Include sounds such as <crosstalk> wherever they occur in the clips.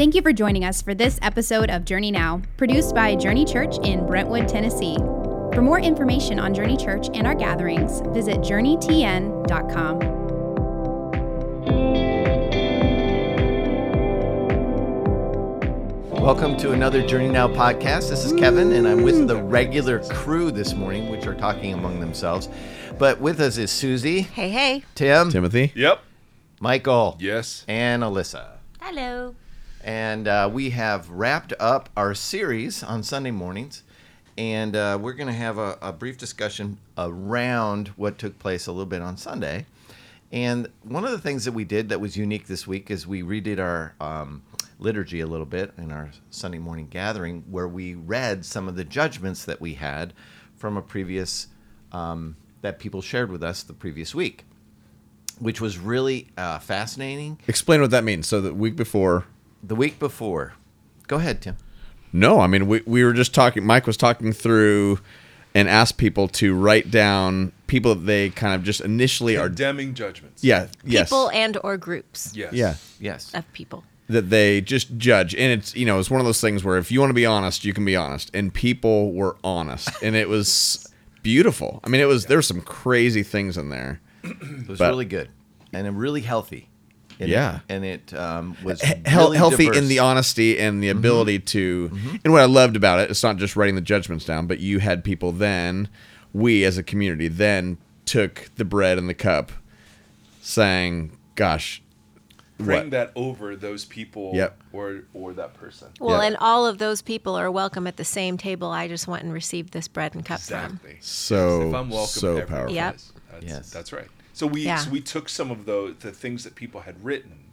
Thank you for joining us for this episode of Journey Now, produced by Journey Church in Brentwood, Tennessee. For more information on Journey Church and our gatherings, visit journeytn.com. Welcome to another Journey Now podcast. This is Kevin, and I'm with the regular crew this morning, which are talking among themselves. But with us is Susie, Hey, hey. Tim, Timothy. Yep. Michael, Yes. and Alyssa. Hello. And uh, we have wrapped up our series on Sunday mornings, and uh, we're going to have a, a brief discussion around what took place a little bit on Sunday. And one of the things that we did that was unique this week is we redid our um, liturgy a little bit in our Sunday morning gathering, where we read some of the judgments that we had from a previous um, that people shared with us the previous week, which was really uh, fascinating. Explain what that means. So the week before. The week before, go ahead, Tim. No, I mean we we were just talking. Mike was talking through, and asked people to write down people that they kind of just initially are. Condemning judgments. Yeah. Yes. People and or groups Yes. Yeah. Yes. of people. That they just judge, and it's you know it's one of those things where if you want to be honest, you can be honest, and people were honest, and it was beautiful. I mean, it was there were some crazy things in there. It was But- really good and really healthy. And Yeah. it, and it um, was He- really healthy diverse. in the honesty and the ability to and what i loved about it it's not just writing the judgments down but you had people then we as a community then took the bread and the cup saying gosh Bring what that over those people Yep. or or that person. Well, Yeah. and all of those people are welcome at the same table I just went and received this bread and cup from. Exactly. So- if I'm welcome, so powerful. Yep. That's, Yes. That's right. So we Yeah. so we took some of those the things that people had written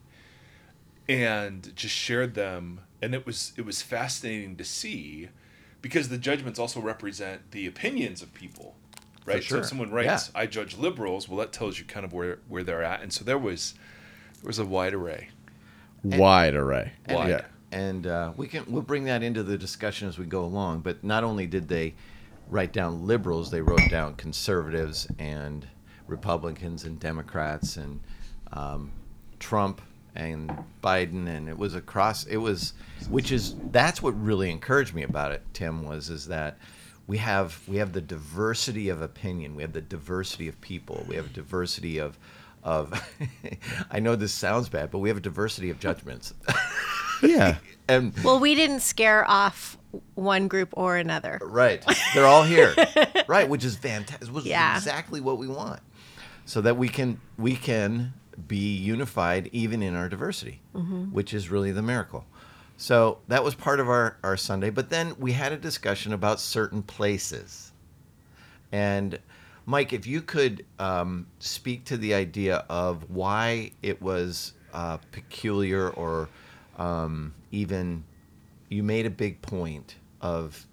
and just shared them and it was it was fascinating to see because the judgments also represent the opinions of people right so if someone writes Yeah. i judge liberals well that tells you kind of where where they're at and so there was there was a wide array wide array Wide. yeah And uh, we can we'll bring that into the discussion as we go along. But not only did they write down liberals, they wrote down conservatives and Republicans and Democrats and um, Trump and Biden, and it was across. It was, which is that's what really encouraged me about it. Tim was is that we have we have the diversity of opinion, we have the diversity of people, we have a diversity of of. <laughs> I know this sounds bad, but we have a diversity of judgments. <laughs> yeah <laughs> and Well, we didn't scare off one group or another. right, they're all here, right, which is fantastic. Which Yeah. exactly what we want, so that we can we can be unified even in our diversity, which is really the miracle. So that was part of our our Sunday. But then we had a discussion about certain places, and Mike, if you could um, speak to the idea of why it was uh, peculiar or um, even you made a big point of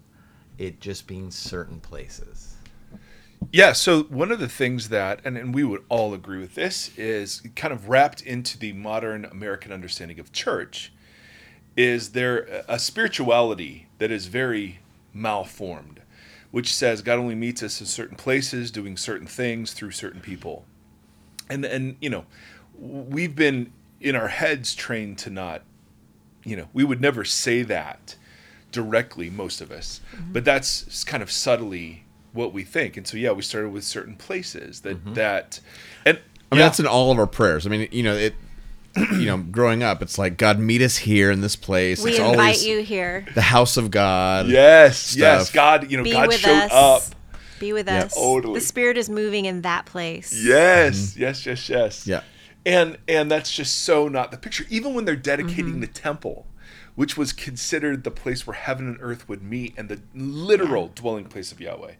it just being certain places. Yeah, so one of the things that, and, and we would all agree with this, is kind of wrapped into the modern American understanding of church, is there a spirituality that is very malformed, which says God only meets us in certain places, doing certain things through certain people. And, and you know, we've been in our heads trained to not, you know, we would never say that directly, most of us, mm-hmm. but that's kind of subtly what we think. And so, yeah, we started with certain places that, that, and i mean yeah, that's in all of our prayers i mean you know it <clears throat> you know growing up it's like god meet us here in this place We it's invite always you here. the house of god yes, yes. God, you know, Be God with showed us. up. Be with Yeah, us. totally. The Spirit is moving in that place. Yes, yes, yes, yes. yeah and and that's just so not the picture even when they're dedicating Mm-hmm. the temple which was considered the place where heaven and earth would meet and the literal dwelling place of yahweh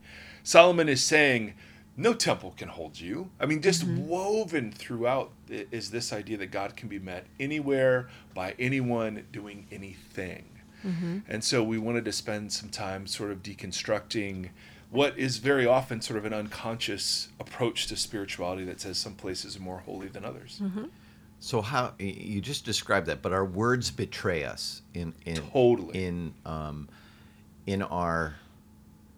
solomon is saying no temple can hold you i mean just Mm-hmm. woven throughout is this idea that god can be met anywhere by anyone doing anything Mm-hmm. and so we wanted to spend some time sort of deconstructing what is very often sort of an unconscious approach to spirituality that says some places are more holy than others. So how you just described that, but our words betray us in in Totally. in um, in our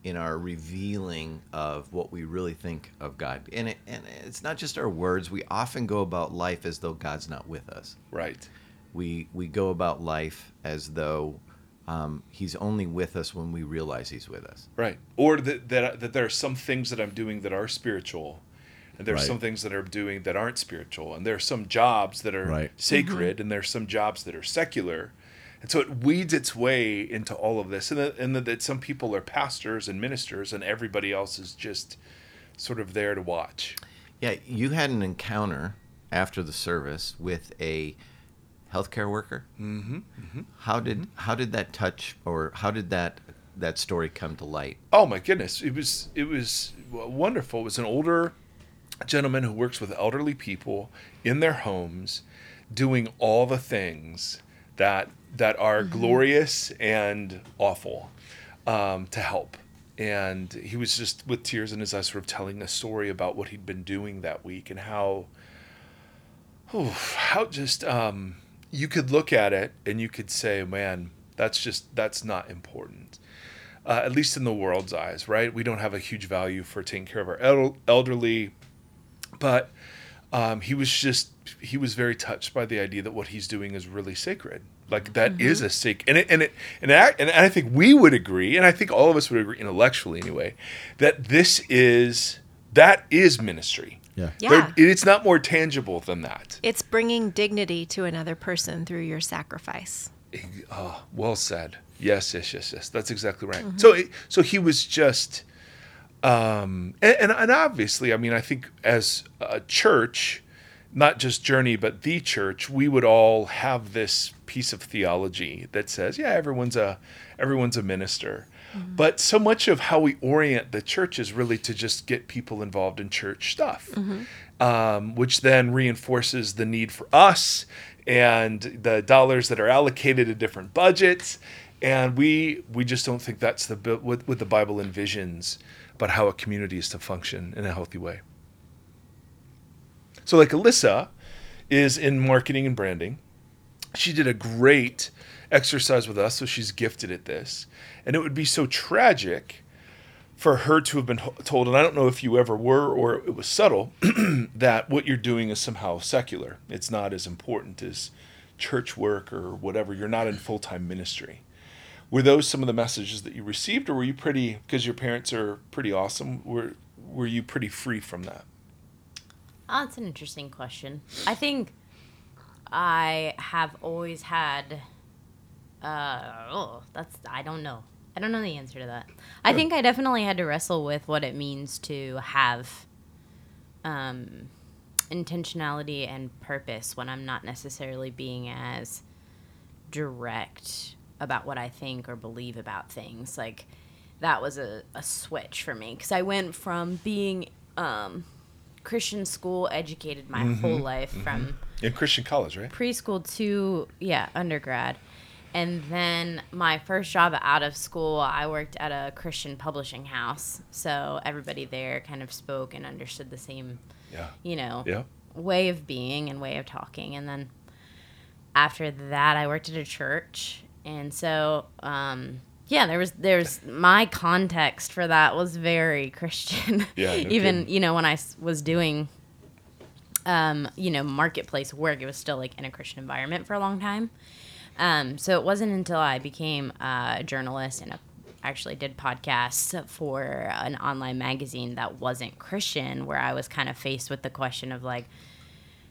in our revealing of what we really think of God. And it, and it's not just our words. We often go about life as though God's not with us. Right. we we go about life as though um, he's only with us when we realize he's with us. Right. Or that, that, that there are some things that I'm doing that are spiritual, and there are Right. some things that I'm doing that aren't spiritual, and there are some jobs that are Right. sacred, and there are some jobs that are secular. And so it weeds its way into all of this, and that, and that, that some people are pastors and ministers, and everybody else is just sort of there to watch. Yeah, you had an encounter after the service with a healthcare worker. Mm-hmm. How did how did that touch, or how did that that story come to light? Oh my goodness, it was it was wonderful. It was an older gentleman who works with elderly people in their homes, doing all the things that that are glorious and awful um, to help. And he was just with tears in his eyes, sort of telling a story about what he'd been doing that week and how, oh, how just um, you could look at it and you could say, man, that's just that's not important uh, at least in the world's eyes, right? We don't have a huge value for taking care of our el- elderly, but um, he was just he was very touched by the idea that what he's doing is really sacred. Like that is a sick, and it, and it, and I, and I think we would agree, and I think all of us would agree intellectually anyway, that this is that is ministry. Yeah. Yeah. There- it's not more tangible than that. It's bringing dignity to another person through your sacrifice. Oh, well said. Yes, yes, yes, yes. That's exactly right. So, it, so he was just, um, and, and and obviously, I mean, I think as a church, not just Journey, but the church, we would all have this piece of theology that says, yeah, everyone's a everyone's a minister. But so much of how we orient the church is really to just get people involved in church stuff, um, which then reinforces the need for us and the dollars that are allocated to different budgets. And we we just don't think that's the what, what the Bible envisions about how a community is to function in a healthy way. So, like Alyssa is in marketing and branding. She did a great exercise with us, so she's gifted at this. And it would be so tragic for her to have been told, and I don't know if you ever were or it was subtle, <clears throat> that what you're doing is somehow secular. It's not as important as church work or whatever. You're not in full time ministry. Were those some of the messages that you received, or were you pretty, because your parents are pretty awesome, were, were you pretty free from that? Oh, that's an interesting question. I think I have always had. Uh, oh, that's I don't know. I don't know the answer to that. I think I definitely had to wrestle with what it means to have um, intentionality and purpose when I'm not necessarily being as direct about what I think or believe about things. Like that was a, a switch for me because I went from being um, Christian school educated my whole life from In Christian college, right? preschool to yeah undergrad and then my first job out of school i worked at a christian publishing house so everybody there kind of spoke and understood the same Yeah. you know Yeah. way of being and way of talking and then after that i worked at a church and so um yeah there was there's my context for that was very <laughs> christian Yeah, no even kidding. you know when i was doing um, you know, marketplace work. It was still like in a Christian environment for a long time. Um, so it wasn't until I became a journalist and a, actually did podcasts for an online magazine that wasn't Christian where I was kind of faced with the question of like,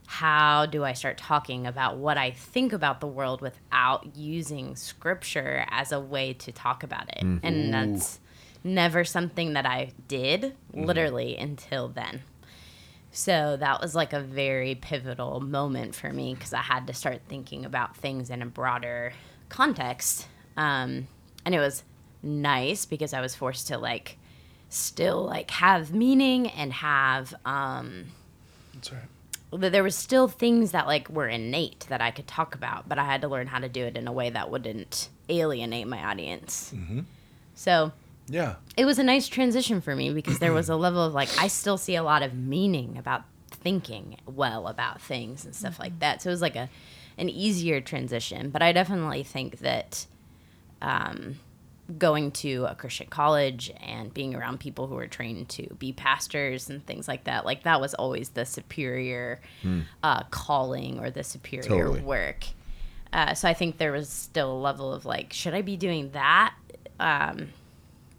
how do I start talking about what I think about the world without using scripture as a way to talk about it? And that's never something that I did literally until then. So that was like a very pivotal moment for me because I had to start thinking about things in a broader context. Um, and it was nice because I was forced to like still like have meaning and have um, That's right. But there was still things that like were innate that I could talk about, but I had to learn how to do it in a way that wouldn't alienate my audience. So Yeah. it was a nice transition for me because there was a level of like I still see a lot of meaning about thinking well about things and stuff like that. So it was like a an easier transition, but I definitely think that um, going to a Christian college and being around people who are trained to be pastors and things like that, like that was always the superior uh, calling or the superior Totally. work. Uh, so I think there was still a level of like, should I be doing that? Um,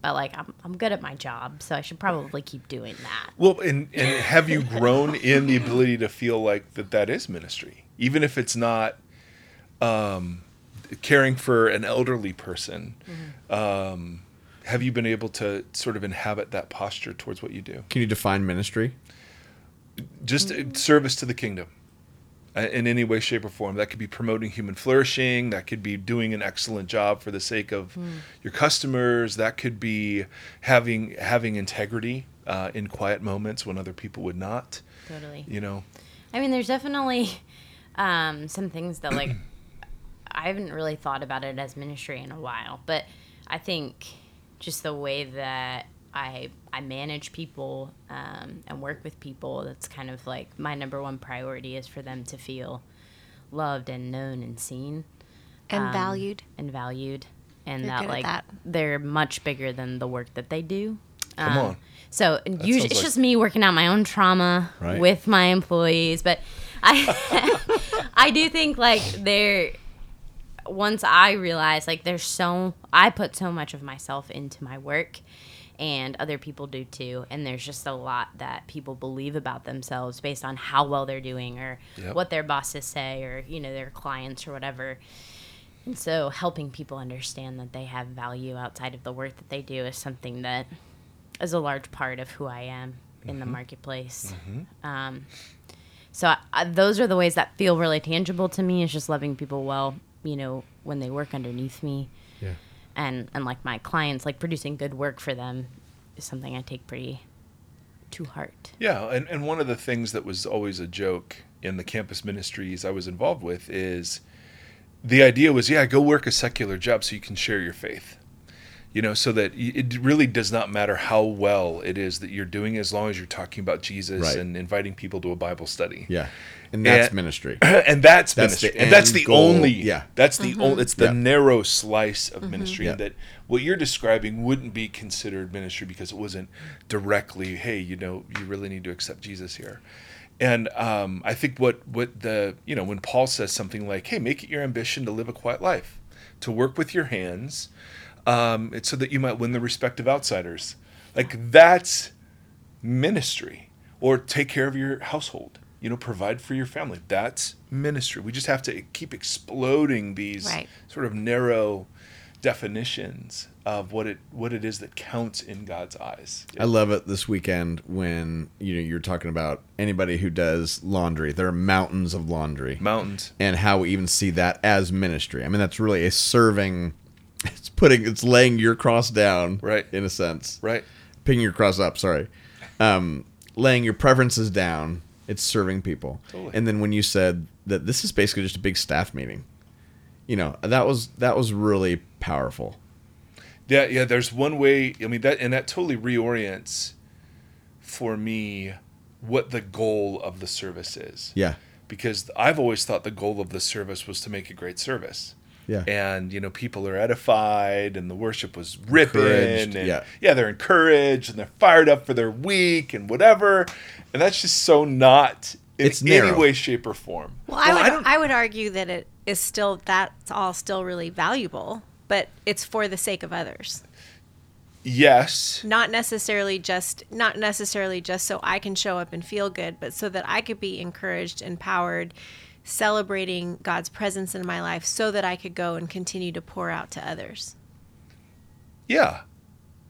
but like, I'm, I'm good at my job, so I should probably keep doing that. Well, and and have you grown in the ability to feel like that that is ministry, even if it's not um, caring for an elderly person? Um, have you been able to sort of inhabit that posture towards what you do? Can you define ministry? Just uh, service to the kingdom uh, in any way, shape, or form. That could be promoting human flourishing. That could be doing an excellent job for the sake of your customers. That could be having having integrity uh, in quiet moments when other people would not. Totally. You know. I mean, there's definitely um, some things that like <clears throat> I haven't really thought about it as ministry in a while, but I think just the way that I I manage people um, and work with people, that's kind of like my number one priority is for them to feel loved and known and seen And um, valued. and valued, and You're that like that. they're much bigger than the work that they do. Um, Come on. So and usually, it's like- just me working out my own trauma Right. with my employees, but I <laughs> I do think like there once I realized like there's so I put so much of myself into my work and other people do too and there's just a lot that people believe about themselves based on how well they're doing or Yep. what their bosses say or you know their clients or whatever and so helping people understand that they have value outside of the work that they do is something that is a large part of who I am in the marketplace. Um, so I, I, those are the ways that feel really tangible to me. Is just loving people well, you know, when they work underneath me, Yeah. and and like my clients, like producing good work for them is something I take pretty to heart. Yeah, and, and one of the things that was always a joke in the campus ministries I was involved with is the idea was, yeah, go work a secular job so you can share your faith. You know, so that it really does not matter how well it is that you're doing as long as you're talking about Jesus Right. and inviting people to a Bible study. Yeah. And that's And- ministry. <clears throat> and that's, That's ministry. and that's the goal. only Yeah. that's the only it's the Yeah. narrow slice of ministry Yeah. that what you're describing wouldn't be considered ministry because it wasn't directly hey you know you really need to accept jesus here and um, i think what what the you know when paul says something like hey make it your ambition to live a quiet life to work with your hands um, it's so that you might win the respect of outsiders like that's ministry or take care of your household you know provide for your family that's ministry we just have to keep exploding these Right. sort of narrow definitions of what it what it is that counts in god's eyes I love it this weekend when you know you're talking about anybody who does laundry. There are mountains of laundry. mountains and how we even see that as ministry. I mean, that's really a serving. It's putting, it's laying your cross down, Right. In a sense, right Picking your cross up. Sorry, um, laying your preferences down. It's serving people. Totally. And then when you said that this is basically just a big staff meeting, you know that was that was really powerful. Yeah, yeah. There's one way. I mean that, and that totally reorients for me what the goal of the service is. Yeah, Because I've always thought the goal of the service was to make a great service. Yeah, And you know, people are edified, and the worship was ripping, Encouraged, and yeah. they're encouraged, and they're fired up for their week and whatever. And that's just so not in It's any narrow. way, shape, or form. Well, I would I, don't- would argue that it is still that's all still really valuable, but it's for the sake of others. yes, Not necessarily just not necessarily just so I can show up and feel good, but so that I could be encouraged, empowered, celebrating God's presence in my life so that I could go and continue to pour out to others. Yeah.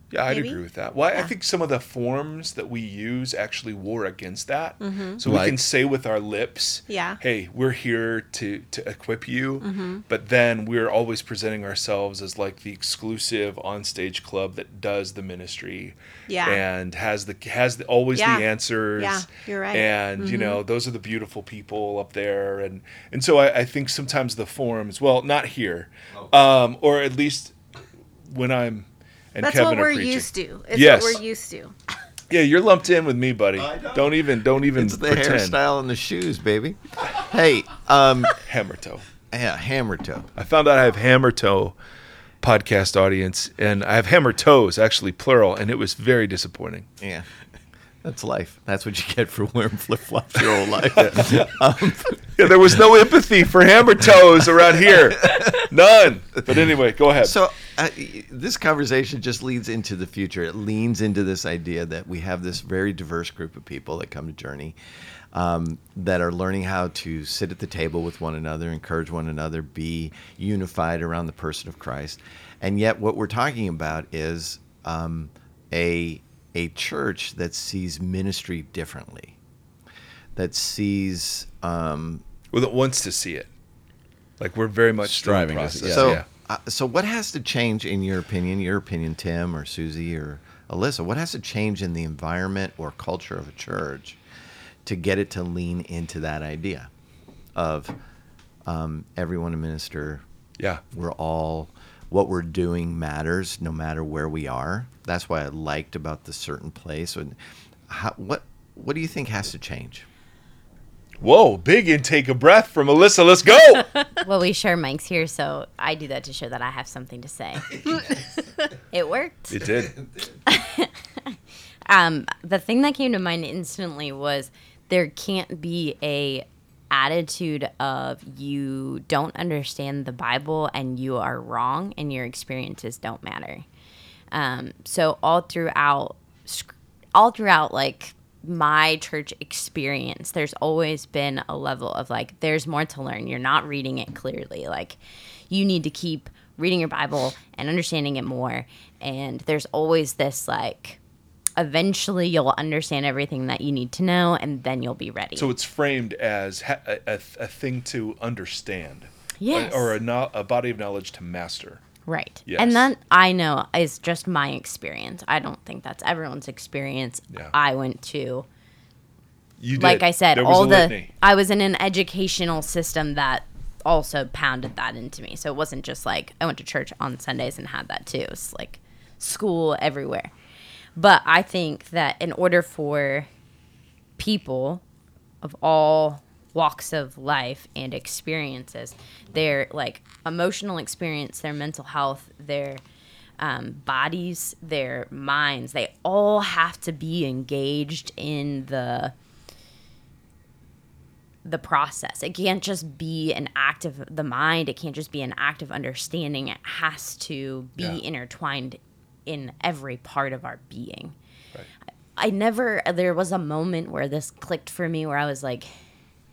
Yeah, I'd Maybe? agree with that. Well, I- I think some of the forms that we use actually war against that. Mm-hmm. So we can say with our lips, Yeah. hey, we're here to, to equip you. Mm-hmm. But then we're always presenting ourselves as like the exclusive onstage club that does the ministry. Yeah. And has the has the, always Yeah. the answers. Yeah, you're right. Mm-hmm. And you know, those are the beautiful people up there. And and so I, I think sometimes the forms, well, not here. Um, or at least when I'm and That's Kevin what we're preaching. used to. It's Yes. what we're used to. Yeah, you're lumped in with me, buddy. don't. even don't even It's the pretend. hairstyle and the shoes, baby. Hey, um, Hammer toe. yeah, hammer toe. I found out I have hammer toe podcast audience, and I have hammer toes, actually plural, and it was very disappointing. Yeah, That's life. That's what you get for wearing flip flops your whole life. <laughs> um, Yeah, there was no empathy for hammer toes around here. None. But anyway, go ahead. so uh, this conversation just leads into the future. It leans into this idea that we have this very diverse group of people that come to Journey um, that are learning how to sit at the table with one another, encourage one another, be unified around the person of Christ. And yet, what we're talking about is um, a a church that sees ministry differently, that sees um, well, that wants to see it. Like we're very much Striving to see- yeah. So, yeah. Uh, so what has to change in your opinion? Your opinion, Tim or Susie or Alyssa? What has to change in the environment or culture of a church to get it to lean into that idea of um, everyone a minister? Yeah. We're all what we're doing matters no matter where we are. That's why I liked about the certain place. And how, what what do you think has to change? Whoa, big intake of breath from Alyssa. Let's go. <laughs> well, we share mics here, so I do that to show that I have something to say. <laughs> it worked. it did. <laughs> Um, the thing that came to mind instantly was there can't be a attitude of you don't understand the Bible and you are wrong and your experiences don't matter. Um, so all throughout, all throughout, like my church experience, there's always been a level of like, there's more to learn. You're not reading it clearly. Like, you need to keep reading your Bible and understanding it more. And there's always this like, eventually you'll understand everything that you need to know, and then you'll be ready. So it's framed as a, a, a thing to understand. Yes. Or a, no- a body of knowledge to master. Right. Yes. And that I know is just my experience. I don't think that's everyone's experience. Yeah. I went to You did. like I said, all the litany. I was in an educational system that also pounded that into me. So it wasn't just like I went to church on Sundays and had that too. It's like school everywhere. But I think that in order for people of all walks of life and experiences, their like emotional experience, their mental health, their um, bodies, their minds, they all have to be engaged in the the process. It can't just be an act of the mind. It can't just be an act of understanding. It has to be Yeah. intertwined in every part of our being. Right. I never, there was a moment where this clicked for me where I was like,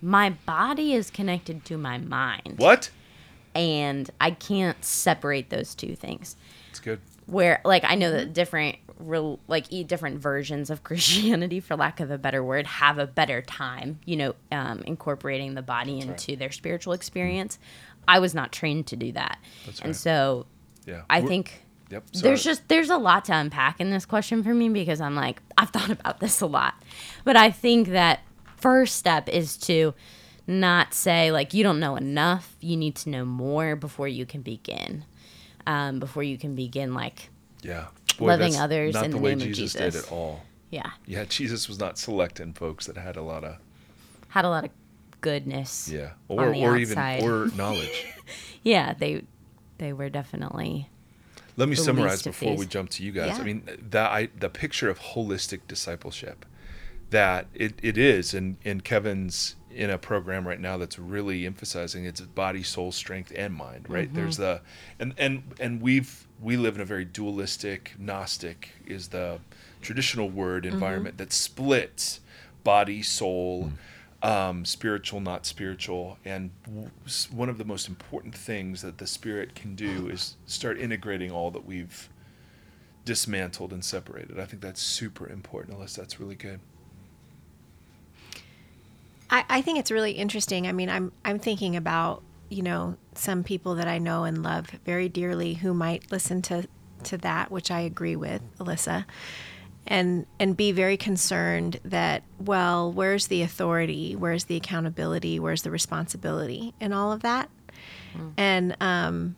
my body is connected to my mind. What? And I can't separate those two things. It's good. Where, like, I know that different, like, different versions of <laughs> Christianity, for lack of a better word, have a better time, you know, um, incorporating the body into their spiritual experience. I was not trained to do that. That's And right. so Yeah. I We're- think Yep. there's just there's a lot to unpack in this question for me because I'm like I've thought about this a lot, but I think that first step is to not say like you don't know enough. You need to know more before you can begin. Um, before you can begin like yeah. loving others in the, the way name of Jesus, Jesus. did at all. yeah Yeah, Jesus was not selecting folks that had a lot of had a lot of goodness. yeah, or or even or <laughs> knowledge. yeah they they were definitely Let me summarize before we jump to you guys. Yeah. I mean, that I the picture of holistic discipleship that it, it is, and and Kevin's in a program right now that's really emphasizing it's body, soul, strength, and mind. Right? Mm-hmm. There's the and and and we've we live in a very dualistic, gnostic is the traditional word Mm-hmm. environment that splits body, soul. Mm. Um, spiritual, not spiritual, and w- one of the most important things that the spirit can do is start integrating all that we've dismantled and separated. I think that's super important, Alyssa. That's really good. I, I think it's really interesting. I mean, I'm I'm thinking about you know some people that I know and love very dearly who might listen to to that, which I agree with, Alyssa, and and be very concerned that well, where's the authority? Where's the accountability? Where's the responsibility? And all of that. And um,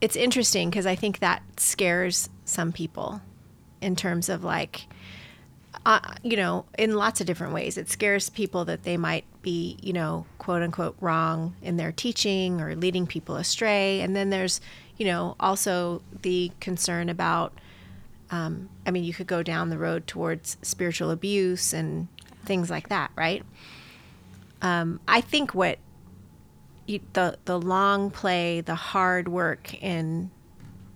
it's interesting because I think that scares some people in terms of like you know, in lots of different ways. It scares people that they might be, you know, quote unquote wrong in their teaching or leading people astray. And then there's, you know, also the concern about um, I mean, you could go down the road towards spiritual abuse and things like that, right? Um, I think what you, the the long play, the hard work in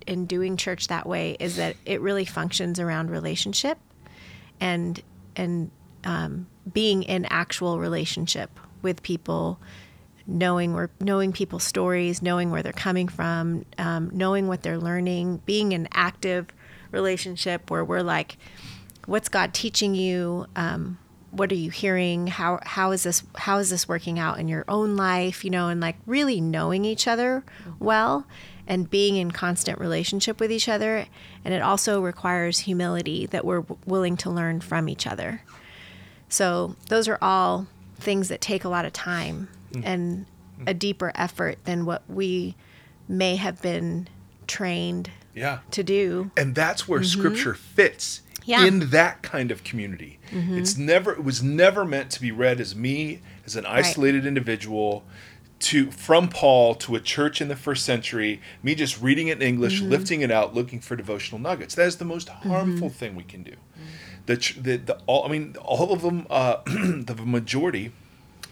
in doing church that way is that it really functions around relationship and and um, being in actual relationship with people knowing where knowing people's stories knowing where they're coming from um, knowing what they're learning being an active relationship where we're like what's god teaching you? Um, what are you hearing? How how is this how is this working out in your own life? You know and like really knowing each other well and being in constant relationship with each other and it also requires humility that we're w- willing to learn from each other so those are all things that take a lot of time and a deeper effort than what we may have been trained Yeah. to do and that's where scripture fits Mm-hmm. Yeah. Mm-hmm. in that kind of community it's never it was never meant to be read as me as an isolated individual to from paul to a church in the first century me just reading it in english Mm-hmm. lifting it out looking for devotional nuggets that is the most harmful thing we can do the, the, the all i mean all of them uh, <clears throat> the majority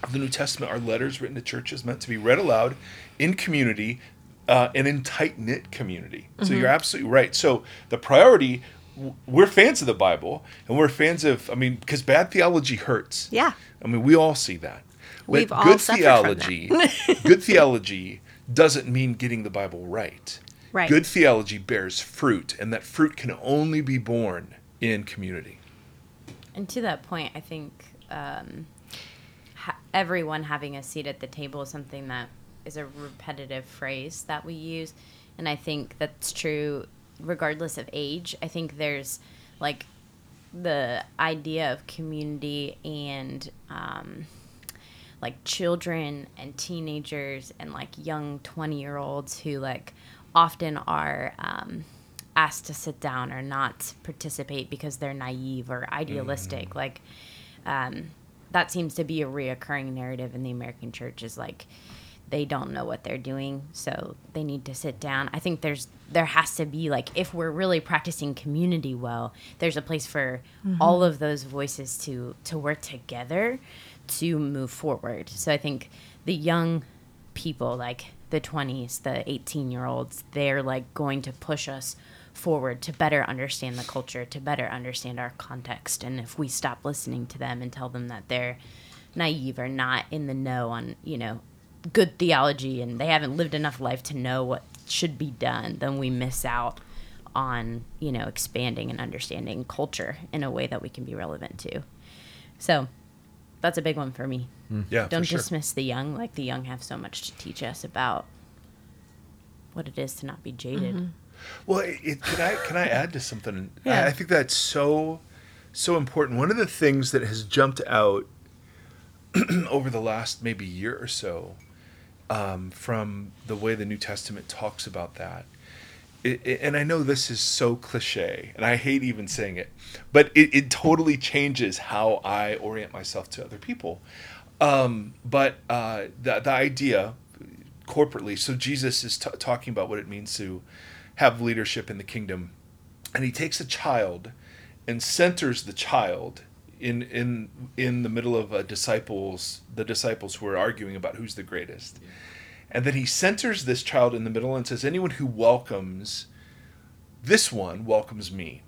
of the New Testament are letters written to churches meant to be read aloud in community uh, and in tight knit community. So you're absolutely right. So the priority we're fans of the Bible and we're fans of, I mean, because bad theology hurts. Yeah. I mean, we all see that. We've all good that. theology, <laughs> good theology doesn't mean getting the Bible right. Right. Good theology bears fruit, and that fruit can only be born in community. And to that point, I think um, ha- everyone having a seat at the table is something that is a repetitive phrase that we use. And I think that's true regardless of age. I think there's like the idea of community and um, like children and teenagers and like young 20 year olds who like often are um, asked to sit down or not participate because they're naive or idealistic like um, that seems to be a reoccurring narrative in the american church is like they don't know what they're doing so they need to sit down. I think there's there has to be like if we're really practicing community well there's a place for all of those voices to to work together to move forward. So i think the young people like the 20s the 18 year olds they're like going to push us forward to better understand the culture to better understand our context. And if we stop listening to them and tell them that they're naive or not in the know on you know good theology and they haven't lived enough life to know what should be done then we miss out on you know expanding and understanding culture in a way that we can be relevant to. So that's a big one for me Yeah, don't for sure. dismiss the young like the young have so much to teach us about what it is to not be jaded Well, it, it, can I can I add to something? Yeah. I, I think that's so so important. One of the things that has jumped out <clears throat> over the last maybe year or so um, from the way the New Testament talks about that. And I know this is so cliche, and I hate even saying it, but it, it totally changes how I orient myself to other people. Um, but uh, the, the idea corporately, so Jesus is t- talking about what it means to have leadership in the kingdom, and he takes a child and centers the child in in in the middle of disciples the disciples who are arguing about who's the greatest and then he centers this child in the middle and says anyone who welcomes this one welcomes me.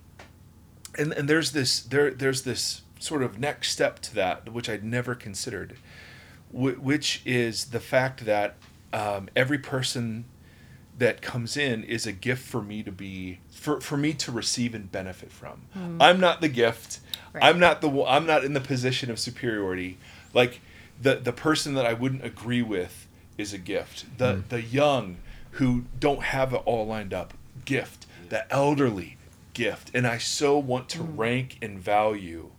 And and there's this there there's this sort of next step to that which I'd never considered which is the fact that um, every person that comes in is a gift for me to be for, for me to receive and benefit from. I'm not the gift. Right. i'm not the i'm not in the position of superiority. Like the the person that i wouldn't agree with is a gift. The the young who don't have it all lined up gift. The elderly gift. And i so want to rank and value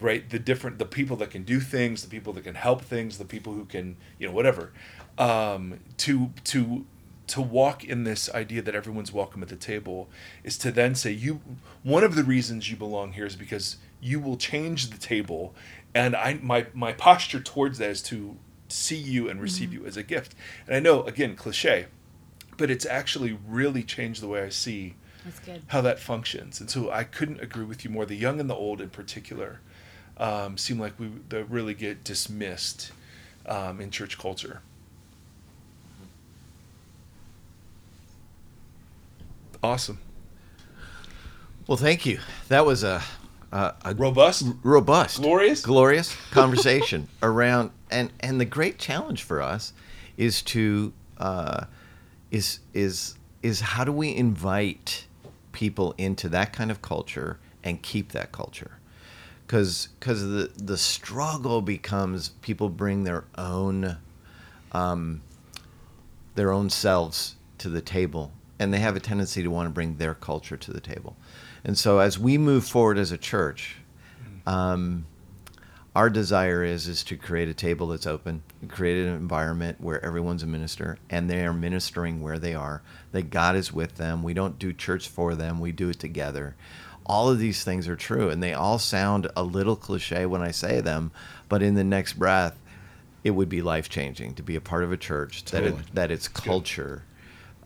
right the different the people that can do things the people that can help things the people who can you know whatever. Um, to to to walk in this idea that everyone's welcome at the table is to then say you one of the reasons you belong here is because you will change the table. And i my my posture towards that is to see you and receive you as a gift and i know again cliche but it's actually really changed the way i see how that functions. And so I couldn't agree with you more. The young and the old, in particular, um, seem like we they really get dismissed um, in church culture. Awesome, Well, thank you. That was a a, a robust. robust, Glorious? glorious <laughs> conversation around, and and the great challenge for us is to uh, is is is how do we invite people into that kind of culture and keep that culture because because the the struggle becomes people bring their own um, their own selves to the table and they have a tendency to want to bring their culture to the table and so as we move forward as a church um, our desire is is to create a table that's open create an environment where everyone's a minister and they are ministering where they are that god is with them. We don't do church for them. We do it together. All of these things are true and they all sound a little cliche when i say them but in the next breath it would be life changing to be a part of a church that it, that its culture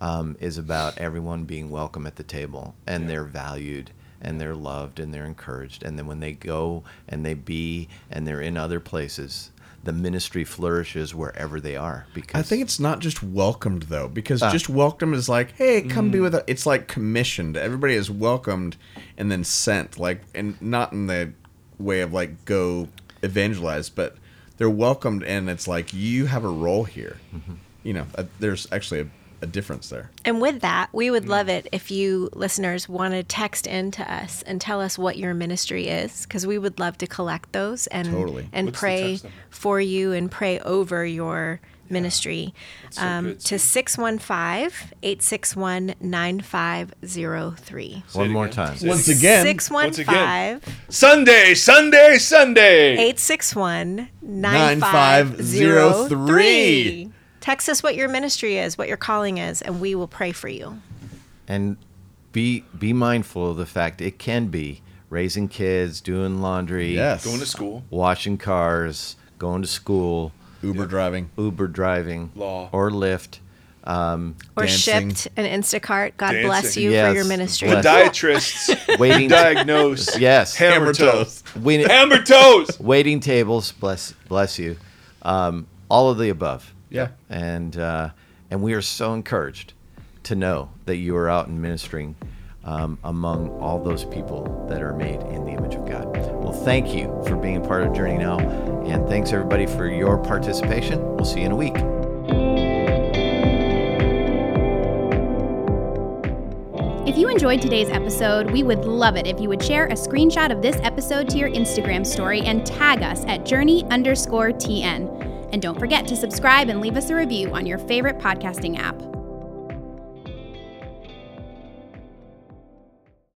um, is about everyone being welcome at the table and they're valued and they're loved and they're encouraged and then when they go and they be and they're in other places the ministry flourishes wherever they are because I think it's not just welcomed though, because just welcome is like, hey, come be with us. It's like commissioned. Everybody is welcomed and then sent, like, and not in the way of like go evangelize, but they're welcomed and it's like you have a role here. You know, uh, there's actually a, a difference there. And with that, we would love it if you listeners want to text in to us and tell us what your ministry is, because we would love to collect those and Totally. and What's pray for you and pray over your ministry so um, good, to Sue. 615-861-9503. one more time Say Once again, 615 Sunday, Sunday, Sunday. 861 9503. Text us what your ministry is, what your calling is, and we will pray for you. and be be mindful of the fact it can be raising kids doing laundry yes, Going to school. washing cars going to school Uber driving. uber driving Law. or lyft um, Or Dancing. shipped an Instacart. God bless Dancing. you for your ministry. Bless- Podiatrists <laughs> waiting diagnose yes hammer Hammer toes. toes. we, Hammer toes. waiting tables bless bless you um, all of the above Yeah. and uh, and we are so encouraged to know that you are out and ministering um, among all those people that are made in the image of God. Well, thank you for being a part of Journey Now, and thanks everybody for your participation. We'll see you in a week. If you enjoyed today's episode, we would love it if you would share a screenshot of this episode to your Instagram story and tag us at journey underscore TN. And don't forget to subscribe and leave us a review on your favorite podcasting app.